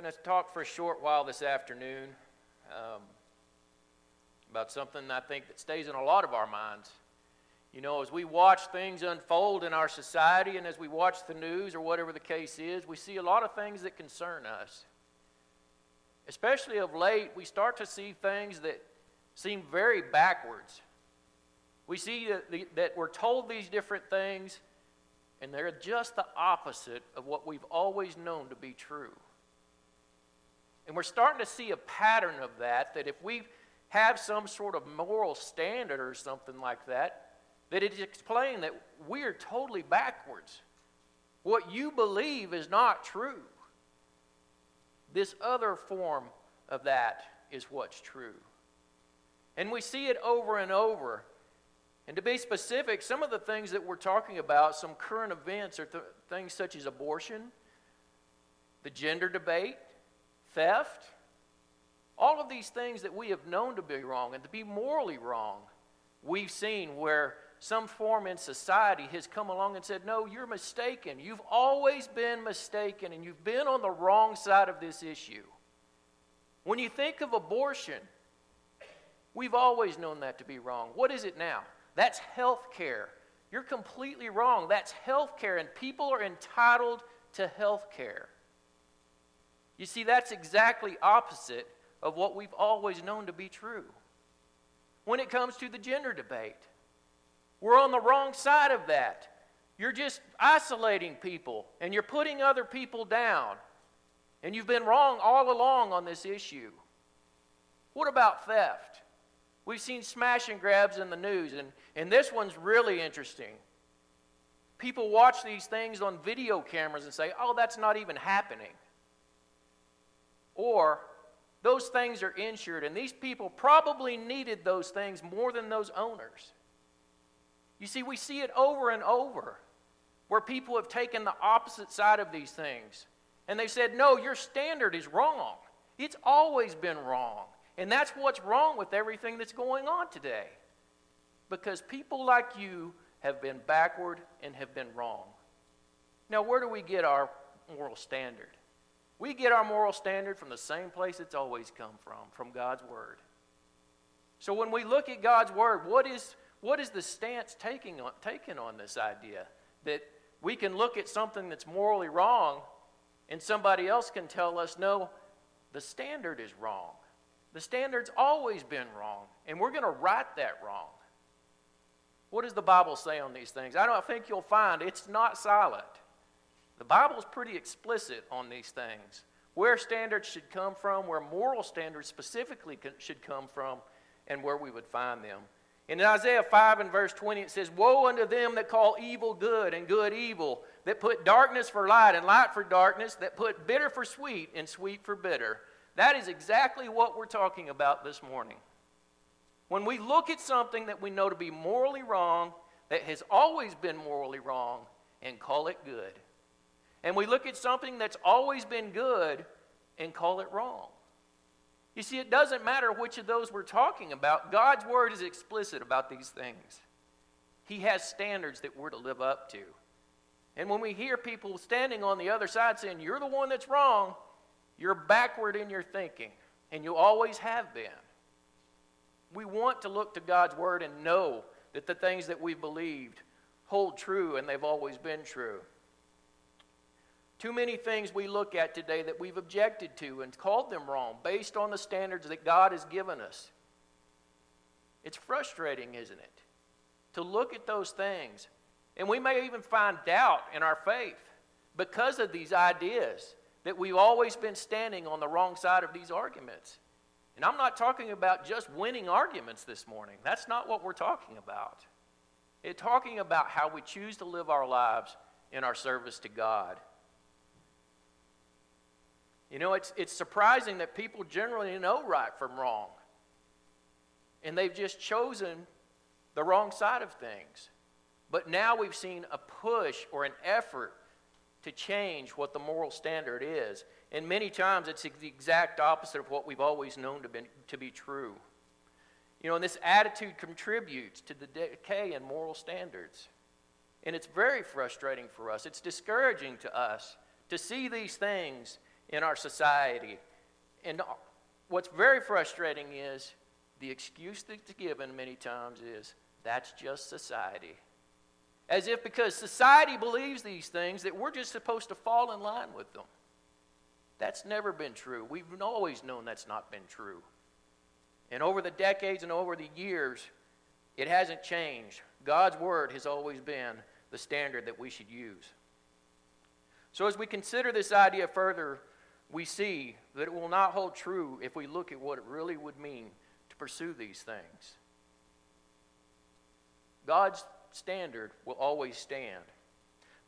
going to talk for a short while this afternoon um, about something I think that stays in a lot of our minds. You know, as we watch things unfold in our society and as we watch the news or whatever the case is, we see a lot of things that concern us. Especially of late, we start to see things that seem very backwards. We see that, that we're told these different things, and they're just the opposite of what we've always known to be true. And we're starting to see a pattern of that, that if we have some sort of moral standard or something like that, that it's explained that we are totally backwards. What you believe is not true. This other form of that is what's true. And we see it over and over. And to be specific, some of the things that we're talking about, some current events, are th- things such as abortion, the gender debate, theft, all of these things that we have known to be wrong and to be morally wrong, we've seen where some form in society has come along and said, No, you're mistaken. You've always been mistaken, and you've been on the wrong side of this issue. When you think of abortion, we've always known that to be wrong. What is it now? That's health care. You're completely wrong. That's health care, and people are entitled to health care. You see, that's exactly opposite of what we've always known to be true. When it comes to the gender debate, we're on the wrong side of that. You're just isolating people and you're putting other people down. And you've been wrong all along on this issue. What about theft? We've seen smash and grabs in the news, and, and this one's really interesting. People watch these things on video cameras and say, oh, that's not even happening. Or those things are insured, and these people probably needed those things more than those owners. You see, we see it over and over where people have taken the opposite side of these things. And they said, No, your standard is wrong. It's always been wrong. And that's what's wrong with everything that's going on today. Because people like you have been backward and have been wrong. Now, where do we get our moral standard? We get our moral standard from the same place it's always come from, from God's Word. So when we look at God's Word, what is what is the stance taking on, taken on this idea? That we can look at something that's morally wrong and somebody else can tell us, no, the standard is wrong. The standard's always been wrong, and we're going to right that wrong. What does the Bible say on these things? I don't think you'll find it's not silent. The Bible is pretty explicit on these things. Where standards should come from, where moral standards specifically should come from, and where we would find them. In Isaiah 5 and verse 20, it says, Woe unto them that call evil good and good evil, that put darkness for light and light for darkness, that put bitter for sweet and sweet for bitter. That is exactly what we're talking about this morning. When we look at something that we know to be morally wrong, that has always been morally wrong, and call it good. And we look at something that's always been good and call it wrong. You see, it doesn't matter which of those we're talking about. God's word is explicit about these things. He has standards that we're to live up to. And when we hear people standing on the other side saying, You're the one that's wrong, you're backward in your thinking, and you always have been. We want to look to God's word and know that the things that we believed hold true and they've always been true. Too many things we look at today that we've objected to and called them wrong based on the standards that God has given us. It's frustrating, isn't it? To look at those things. And we may even find doubt in our faith because of these ideas that we've always been standing on the wrong side of these arguments. And I'm not talking about just winning arguments this morning. That's not what we're talking about. It's talking about how we choose to live our lives in our service to God. You know, it's, it's surprising that people generally know right from wrong. And they've just chosen the wrong side of things. But now we've seen a push or an effort to change what the moral standard is. And many times it's the exact opposite of what we've always known to be, to be true. You know, and this attitude contributes to the decay in moral standards. And it's very frustrating for us. It's discouraging to us to see these things in our society. And what's very frustrating is the excuse that's given many times is that's just society. As if because society believes these things that we're just supposed to fall in line with them. That's never been true. We've always known that's not been true. And over the decades and over the years, it hasn't changed. God's word has always been the standard that we should use. So, as we consider this idea further, we see that it will not hold true if we look at what it really would mean to pursue these things. God's standard will always stand.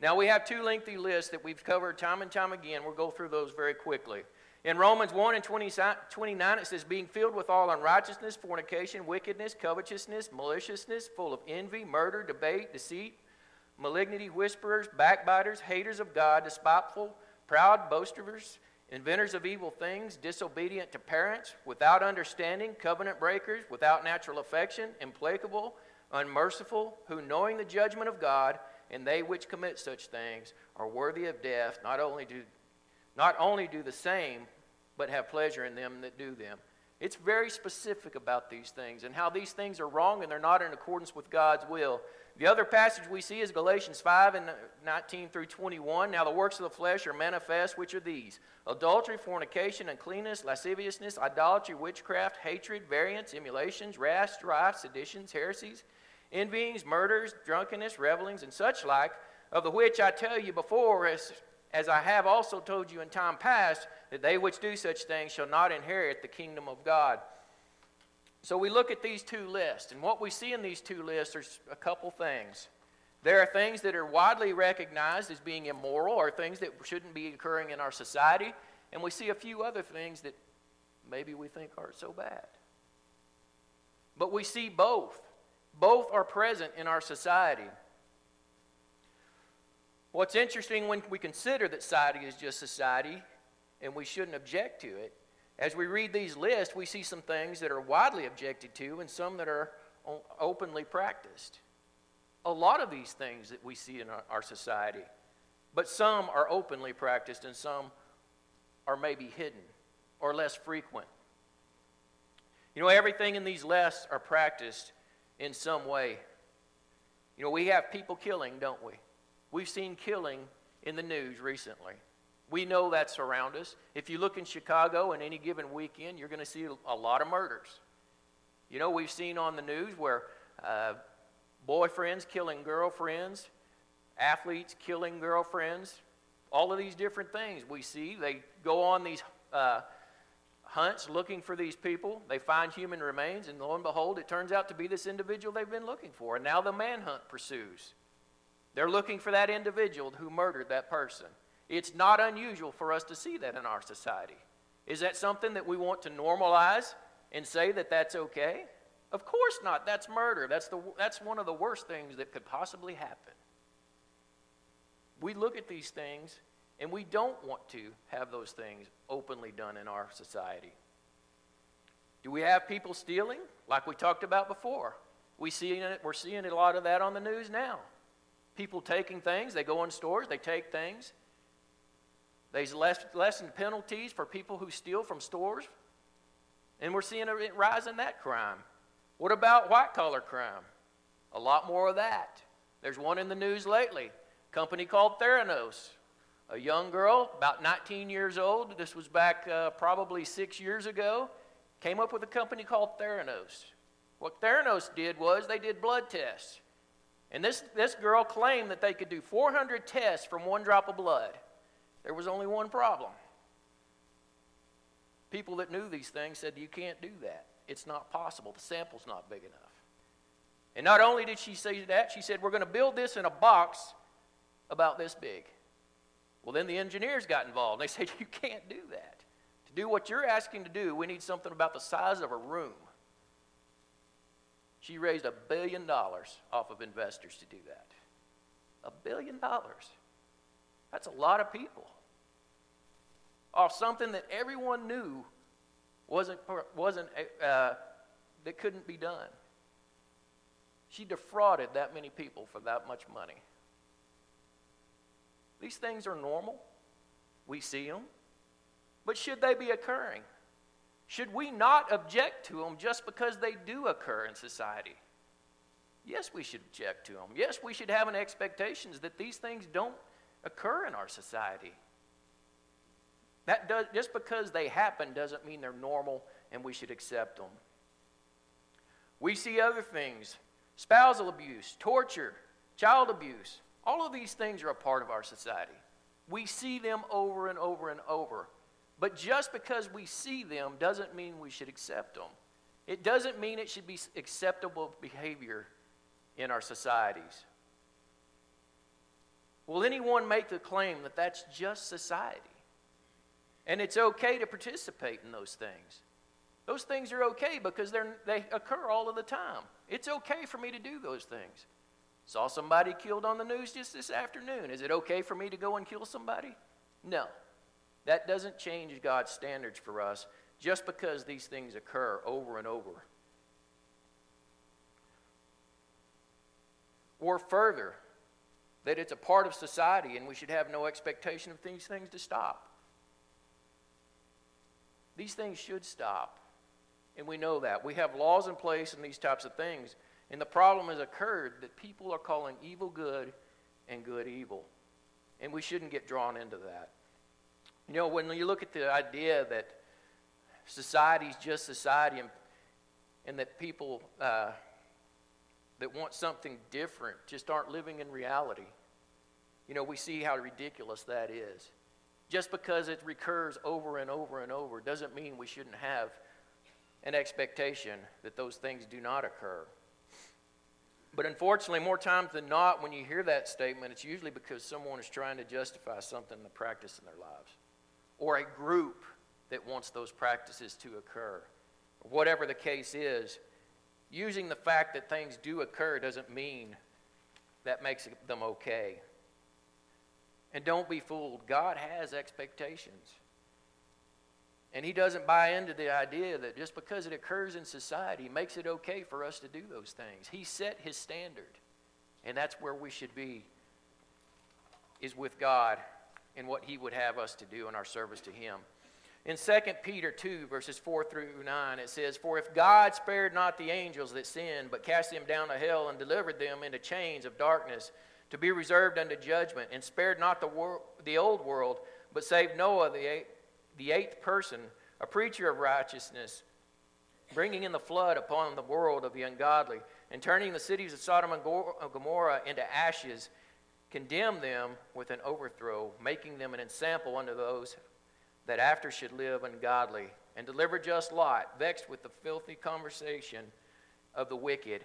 Now, we have two lengthy lists that we've covered time and time again. We'll go through those very quickly. In Romans 1 and 29, it says, Being filled with all unrighteousness, fornication, wickedness, covetousness, maliciousness, full of envy, murder, debate, deceit, malignity, whisperers, backbiters, haters of God, despiteful, proud, boasters, inventors of evil things, disobedient to parents, without understanding, covenant breakers, without natural affection, implacable, unmerciful, who knowing the judgment of God, and they which commit such things are worthy of death, not only do, not only do the same, but have pleasure in them that do them. It's very specific about these things and how these things are wrong and they're not in accordance with God's will. The other passage we see is Galatians 5 and 19 through 21. Now the works of the flesh are manifest, which are these adultery, fornication, uncleanness, lasciviousness, idolatry, witchcraft, hatred, variance, emulations, wrath, strife, seditions, heresies envyings, murders, drunkenness, revelings, and such like, of the which I tell you before, as, as I have also told you in time past, that they which do such things shall not inherit the kingdom of God. So we look at these two lists, and what we see in these two lists are a couple things. There are things that are widely recognized as being immoral or things that shouldn't be occurring in our society, and we see a few other things that maybe we think aren't so bad. But we see both. Both are present in our society. What's interesting when we consider that society is just society and we shouldn't object to it, as we read these lists, we see some things that are widely objected to and some that are openly practiced. A lot of these things that we see in our, our society, but some are openly practiced and some are maybe hidden or less frequent. You know, everything in these lists are practiced in some way. You know, we have people killing, don't we? We've seen killing in the news recently. We know that's around us. If you look in Chicago in any given weekend, you're going to see a lot of murders. You know, we've seen on the news where uh, boyfriends killing girlfriends, athletes killing girlfriends, all of these different things we see. They go on these uh, hunts looking for these people. They find human remains, and lo and behold, it turns out to be this individual they've been looking for. And now the manhunt pursues. They're looking for that individual who murdered that person. It's not unusual for us to see that in our society. Is that something that we want to normalize and say that that's okay? Of course not. That's murder. That's, the, that's one of the worst things that could possibly happen. We look at these things and we don't want to have those things openly done in our society. Do we have people stealing, like we talked about before? We see it, we're seeing a lot of that on the news now. People taking things, they go in stores, they take things. Less, lessened penalties for people who steal from stores. And we're seeing a rise in that crime. What about white collar crime? A lot more of that. There's one in the news lately, company called Theranos a young girl, about 19 years old, this was back uh, probably six years ago, came up with a company called Theranos. What Theranos did was they did blood tests. And this, this girl claimed that they could do 400 tests from one drop of blood. There was only one problem. People that knew these things said, You can't do that. It's not possible. The sample's not big enough. And not only did she say that, she said, We're going to build this in a box about this big. Well, then the engineers got involved. And They said, You can't do that. To do what you're asking to do, we need something about the size of a room. She raised a billion dollars off of investors to do that. A billion dollars. That's a lot of people. Off something that everyone knew wasn't, wasn't uh, that couldn't be done. She defrauded that many people for that much money. These things are normal. We see them. But should they be occurring? Should we not object to them just because they do occur in society? Yes, we should object to them. Yes, we should have an expectation that these things don't occur in our society. That does, just because they happen doesn't mean they're normal and we should accept them. We see other things spousal abuse, torture, child abuse. All of these things are a part of our society. We see them over and over and over. But just because we see them doesn't mean we should accept them. It doesn't mean it should be acceptable behavior in our societies. Will anyone make the claim that that's just society? And it's okay to participate in those things. Those things are okay because they occur all of the time. It's okay for me to do those things. Saw somebody killed on the news just this afternoon. Is it okay for me to go and kill somebody? No. That doesn't change God's standards for us just because these things occur over and over. Or further, that it's a part of society and we should have no expectation of these things to stop. These things should stop. And we know that. We have laws in place and these types of things. And the problem has occurred that people are calling evil good and good evil. And we shouldn't get drawn into that. You know, when you look at the idea that society is just society and, and that people uh, that want something different just aren't living in reality, you know, we see how ridiculous that is. Just because it recurs over and over and over doesn't mean we shouldn't have an expectation that those things do not occur. But unfortunately, more times than not, when you hear that statement, it's usually because someone is trying to justify something in the practice in their lives or a group that wants those practices to occur. Whatever the case is, using the fact that things do occur doesn't mean that makes them okay. And don't be fooled. God has expectations. And He doesn't buy into the idea that just because it occurs in society makes it okay for us to do those things. He set His standard. And that's where we should be, is with God and what He would have us to do in our service to Him. In 2 Peter 2, verses 4 through 9, it says, For if God spared not the angels that sinned, but cast them down to hell and delivered them into chains of darkness to be reserved unto judgment, and spared not the, wor- the old world, but saved Noah, the, eight, the eighth person, a preacher of righteousness, bringing in the flood upon the world of the ungodly, and turning the cities of Sodom and Gomorrah into ashes, condemned them with an overthrow, making them an ensample unto those that after should live ungodly, and deliver just Lot, vexed with the filthy conversation of the wicked.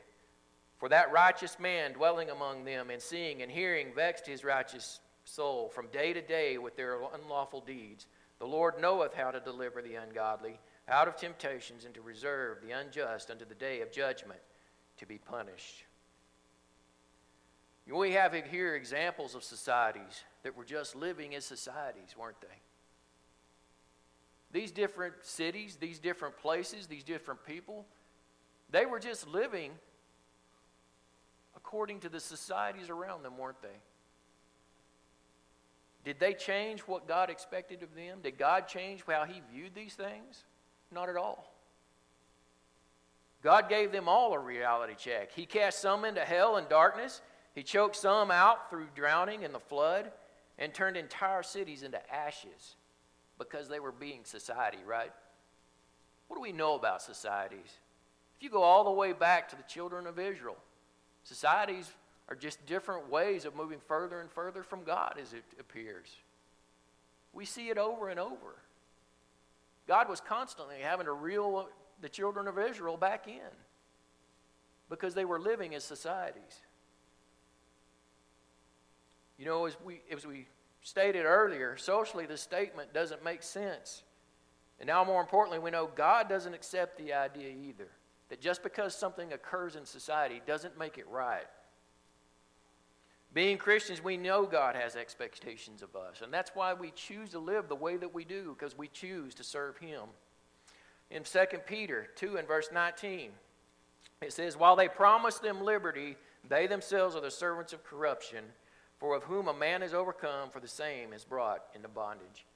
For that righteous man dwelling among them, and seeing and hearing, vexed his righteous soul from day to day with their unlawful deeds. The Lord knoweth how to deliver the ungodly out of temptations, and to reserve the unjust unto the day of judgment to be punished. We have here examples of societies that were just living as societies, weren't they? These different cities, these different places, these different people, they were just living according to the societies around them, weren't they? Did they change what God expected of them? Did God change how He viewed these things? Not at all. God gave them all a reality check. He cast some into hell and darkness. He choked some out through drowning in the flood and turned entire cities into ashes because they were being society, right? What do we know about societies? If you go all the way back to the children of Israel, societies are just different ways of moving further and further from God, as it appears. We see it over and over. God was constantly having to reel the children of Israel back in because they were living as societies. You know, as we, as we stated earlier, socially the statement doesn't make sense. And now, more importantly, we know God doesn't accept the idea either that just because something occurs in society doesn't make it right. Being Christians, we know God has expectations of us, and that's why we choose to live the way that we do, because we choose to serve Him. In 2 Peter 2 and verse 19, it says, While they promise them liberty, they themselves are the servants of corruption for of whom a man is overcome, for the same is brought into bondage.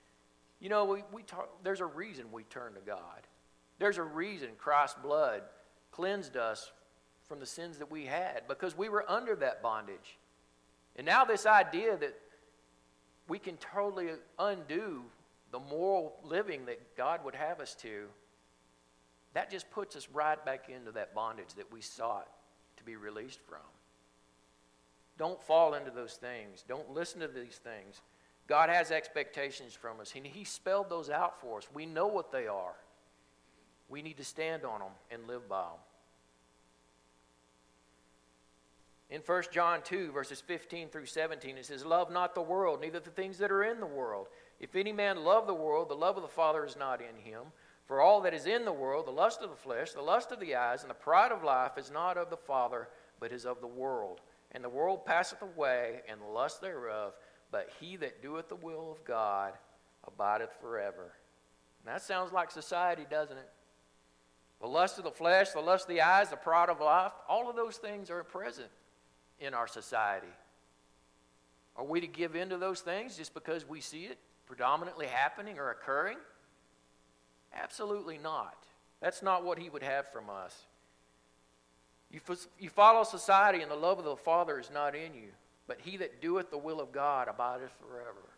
You know, we, we talk, there's a reason we turn to God. There's a reason Christ's blood cleansed us from the sins that we had because we were under that bondage. And now, this idea that we can totally undo the moral living that God would have us to, that just puts us right back into that bondage that we sought to be released from. Don't fall into those things. Don't listen to these things. God has expectations from us, and He spelled those out for us. We know what they are. We need to stand on them and live by them. In 1 John 2, verses 15 through 17, it says, Love not the world, neither the things that are in the world. If any man love the world, the love of the Father is not in him. For all that is in the world, the lust of the flesh, the lust of the eyes, and the pride of life, is not of the Father, but is of the world. And the world passeth away, and the lust thereof, but he that doeth the will of God abideth forever. And that sounds like society, doesn't it? The lust of the flesh, the lust of the eyes, the pride of life, all of those things are present in our society. Are we to give in to those things just because we see it predominantly happening or occurring? Absolutely not. That's not what He would have from us. You, you follow society, and the love of the Father is not in you, but he that doeth the will of God abideth forever.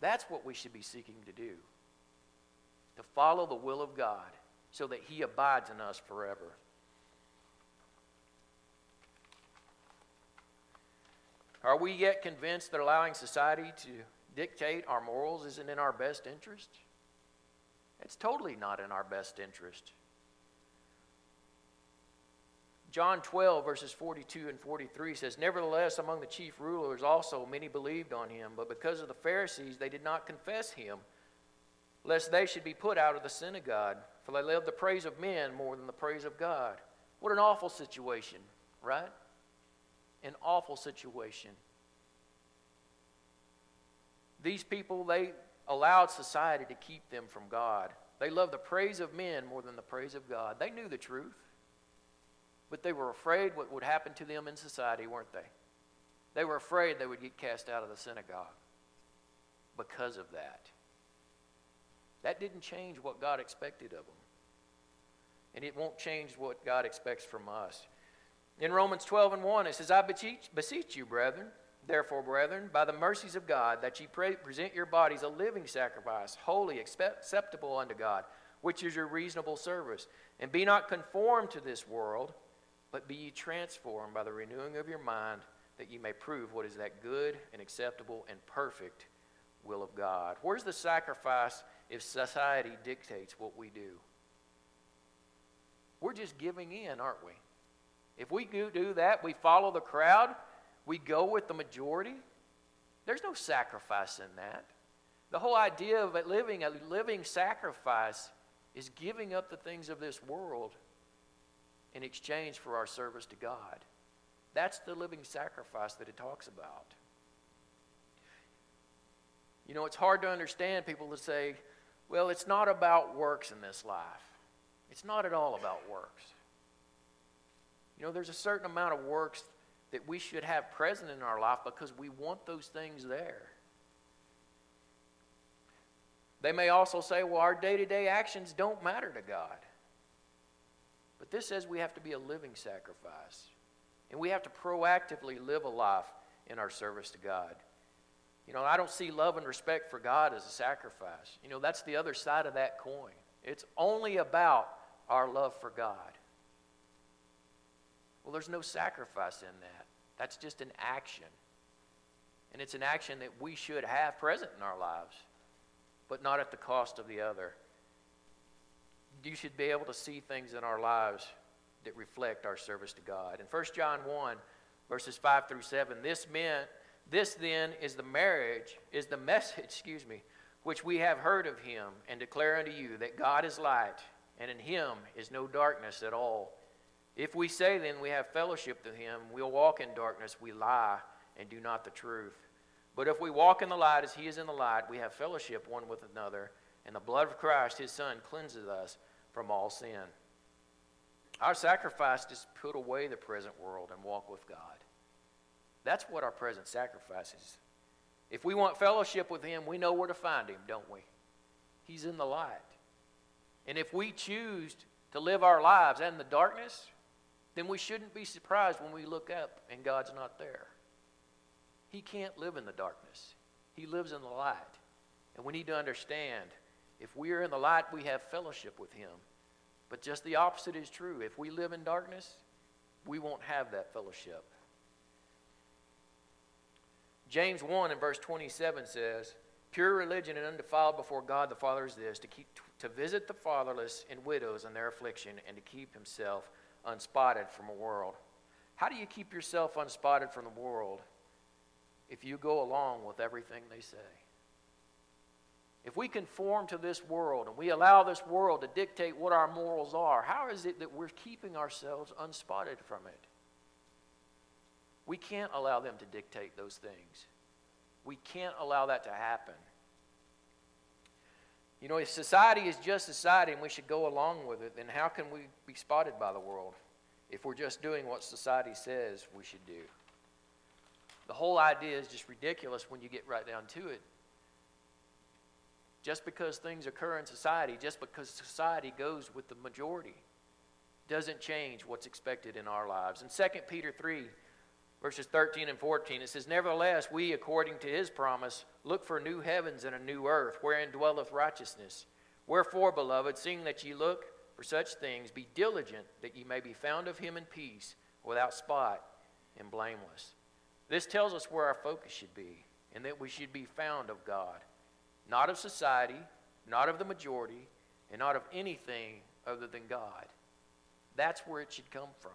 That's what we should be seeking to do to follow the will of God so that He abides in us forever. Are we yet convinced that allowing society to dictate our morals isn't in our best interest? It's totally not in our best interest. John 12, verses 42 and 43 says, Nevertheless, among the chief rulers also many believed on him, but because of the Pharisees they did not confess him, lest they should be put out of the synagogue, for they loved the praise of men more than the praise of God. What an awful situation, right? an awful situation. These people, they allowed society to keep them from God. They loved the praise of men more than the praise of God. They knew the truth, but they were afraid what would happen to them in society, weren't they? They were afraid they would get cast out of the synagogue because of that. That didn't change what God expected of them. And it won't change what God expects from us. In Romans 12 and 1, it says, I beseech, beseech you, brethren, therefore, brethren, by the mercies of God, that ye present your bodies a living sacrifice, holy, acceptable unto God, which is your reasonable service. And be not conformed to this world, but be ye transformed by the renewing of your mind, that ye may prove what is that good and acceptable and perfect will of God. Where's the sacrifice if society dictates what we do? We're just giving in, aren't we? If we do that, we follow the crowd, we go with the majority, there's no sacrifice in that. The whole idea of living a living sacrifice is giving up the things of this world in exchange for our service to God. That's the living sacrifice that it talks about. You know, it's hard to understand people to say, well, it's not about works in this life. It's not at all about works. You know, there's a certain amount of works that we should have present in our life because we want those things there. They may also say, well, our day to day actions don't matter to God. But this says we have to be a living sacrifice. And we have to proactively live a life in our service to God. You know, I don't see love and respect for God as a sacrifice. You know, that's the other side of that coin. It's only about our love for God. Well, there's no sacrifice in that. That's just an action. And it's an action that we should have present in our lives, but not at the cost of the other. You should be able to see things in our lives that reflect our service to God. In 1 John 1, verses 5 through 7, this meant this then is the marriage, is the message, excuse me, which we have heard of him and declare unto you that God is light, and in him is no darkness at all. If we say then we have fellowship with him, we'll walk in darkness, we lie and do not the truth. But if we walk in the light as he is in the light, we have fellowship one with another, and the blood of Christ, his son, cleanses us from all sin. Our sacrifice is put away the present world and walk with God. That's what our present sacrifice is. If we want fellowship with Him, we know where to find Him, don't we? He's in the light. And if we choose to live our lives in the darkness, then we shouldn't be surprised when we look up and God's not there. He can't live in the darkness, He lives in the light. And we need to understand if we are in the light, we have fellowship with Him. But just the opposite is true. If we live in darkness, we won't have that fellowship. James 1 and verse 27 says, Pure religion and undefiled before God the Father is this to, keep, to visit the fatherless and widows in their affliction and to keep himself unspotted from a world. How do you keep yourself unspotted from the world if you go along with everything they say? If we conform to this world and we allow this world to dictate what our morals are, how is it that we're keeping ourselves unspotted from it? We can't allow them to dictate those things. We can't allow that to happen. You know, if society is just society and we should go along with it, then how can we be spotted by the world if we're just doing what society says we should do? The whole idea is just ridiculous when you get right down to it. Just because things occur in society, just because society goes with the majority, doesn't change what's expected in our lives. In 2 Peter 3, verses 13 and 14, it says, Nevertheless, we, according to his promise, look for new heavens and a new earth, wherein dwelleth righteousness. Wherefore, beloved, seeing that ye look for such things, be diligent that ye may be found of him in peace, without spot and blameless. This tells us where our focus should be, and that we should be found of God, not of society, not of the majority, and not of anything other than God. That's where it should come from.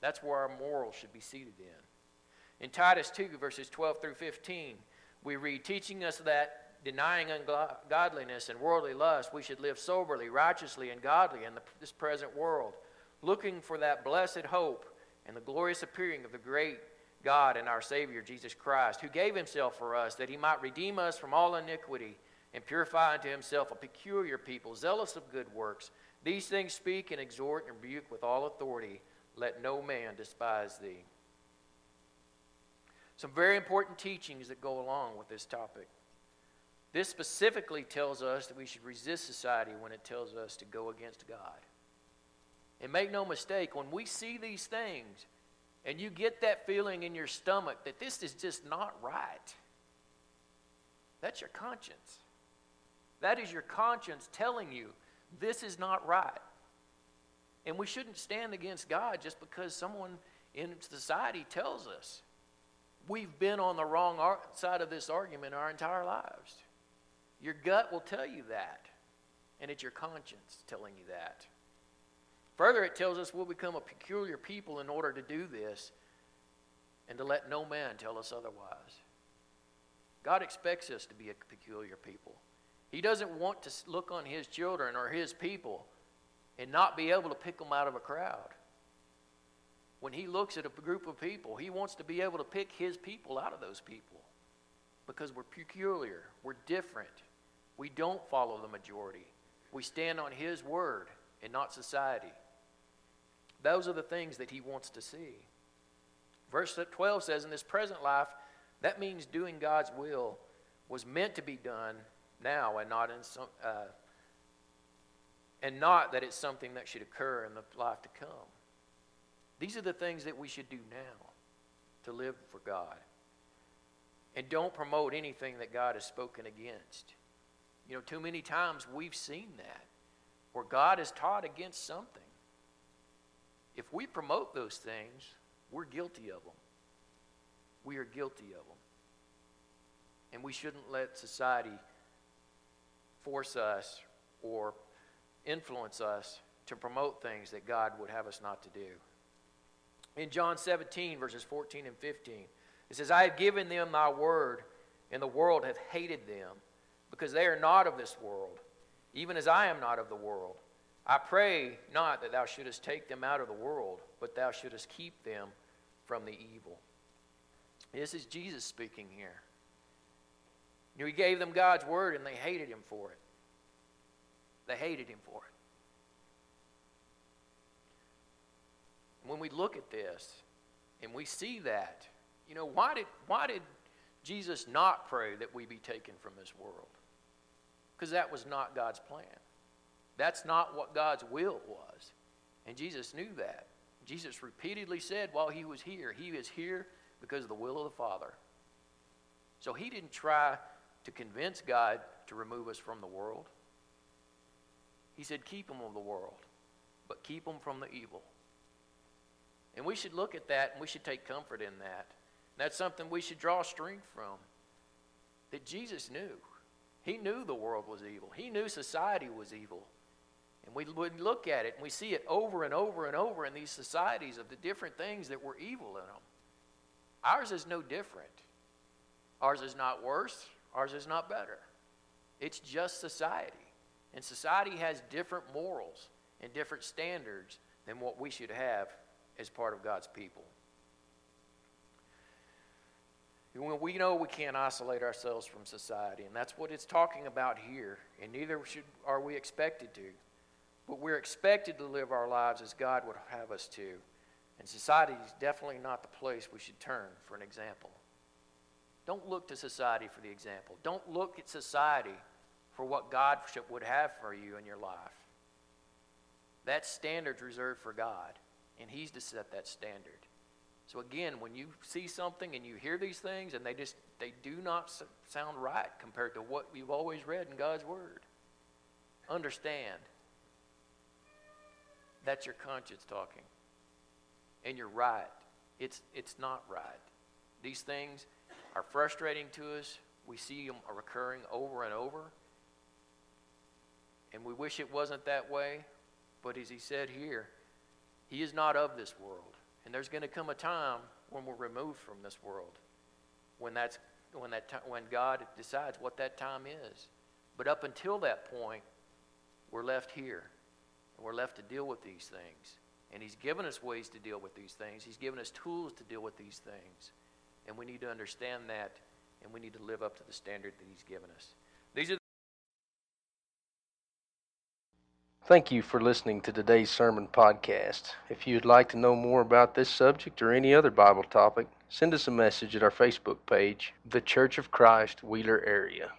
That's where our morals should be seated in. In Titus 2, verses 12 through 15, we read, teaching us that denying ungodliness and worldly lust, we should live soberly, righteously, and godly in the, this present world, looking for that blessed hope and the glorious appearing of the great God and our Savior, Jesus Christ, who gave himself for us that he might redeem us from all iniquity and purify unto himself a peculiar people, zealous of good works. These things speak and exhort and rebuke with all authority. Let no man despise thee. Some very important teachings that go along with this topic. This specifically tells us that we should resist society when it tells us to go against God. And make no mistake, when we see these things and you get that feeling in your stomach that this is just not right, that's your conscience. That is your conscience telling you this is not right. And we shouldn't stand against God just because someone in society tells us. We've been on the wrong side of this argument our entire lives. Your gut will tell you that, and it's your conscience telling you that. Further, it tells us we'll become a peculiar people in order to do this and to let no man tell us otherwise. God expects us to be a peculiar people. He doesn't want to look on His children or His people and not be able to pick them out of a crowd. When He looks at a group of people, He wants to be able to pick His people out of those people because we're peculiar, we're different. We don't follow the majority. We stand on His word and not society. Those are the things that He wants to see. Verse 12 says, In this present life, that means doing God's will was meant to be done now and not in some, uh, and not that it's something that should occur in the life to come. These are the things that we should do now to live for God. And don't promote anything that God has spoken against. You know, too many times we've seen that where God has taught against something. If we promote those things, we're guilty of them. We are guilty of them. And we shouldn't let society force us or influence us to promote things that God would have us not to do. In John 17, verses 14 and 15, it says, I have given them thy word, and the world hath hated them, because they are not of this world, even as I am not of the world. I pray not that thou shouldest take them out of the world, but thou shouldest keep them from the evil. This is Jesus speaking here. He gave them God's word, and they hated him for it. They hated him for it. when we look at this and we see that, you know, why did, why did Jesus not pray that we be taken from this world? Because that was not God's plan. That's not what God's will was. And Jesus knew that. Jesus repeatedly said while he was here, He is here because of the will of the Father. So he didn't try to convince God to remove us from the world. He said, Keep them of the world, but keep them from the evil. And we should look at that and we should take comfort in that. That's something we should draw strength from. That Jesus knew. He knew the world was evil, He knew society was evil. And we would look at it and we see it over and over and over in these societies of the different things that were evil in them. Ours is no different. Ours is not worse, ours is not better. It's just society. And society has different morals and different standards than what we should have as part of God's people. We know we can't isolate ourselves from society, and that's what it's talking about here. And neither should, are we expected to. But we're expected to live our lives as God would have us to. And society is definitely not the place we should turn for an example. Don't look to society for the example. Don't look at society for what God would have for you in your life. That standard's reserved for God, and He's to set that standard. So again, when you see something and you hear these things and they just they do not sound right compared to what you've always read in God's word, understand that's your conscience talking. And you're right. It's it's not right. These things are frustrating to us. We see them recurring over and over. And we wish it wasn't that way. But as he said here, he is not of this world. And there's going to come a time when we're removed from this world, when, that's, when, that t- when God decides what that time is. But up until that point, we're left here. We're left to deal with these things. And He's given us ways to deal with these things, He's given us tools to deal with these things. And we need to understand that, and we need to live up to the standard that He's given us. These are Thank you for listening to today's sermon podcast. If you'd like to know more about this subject or any other Bible topic, send us a message at our Facebook page, The Church of Christ, Wheeler Area.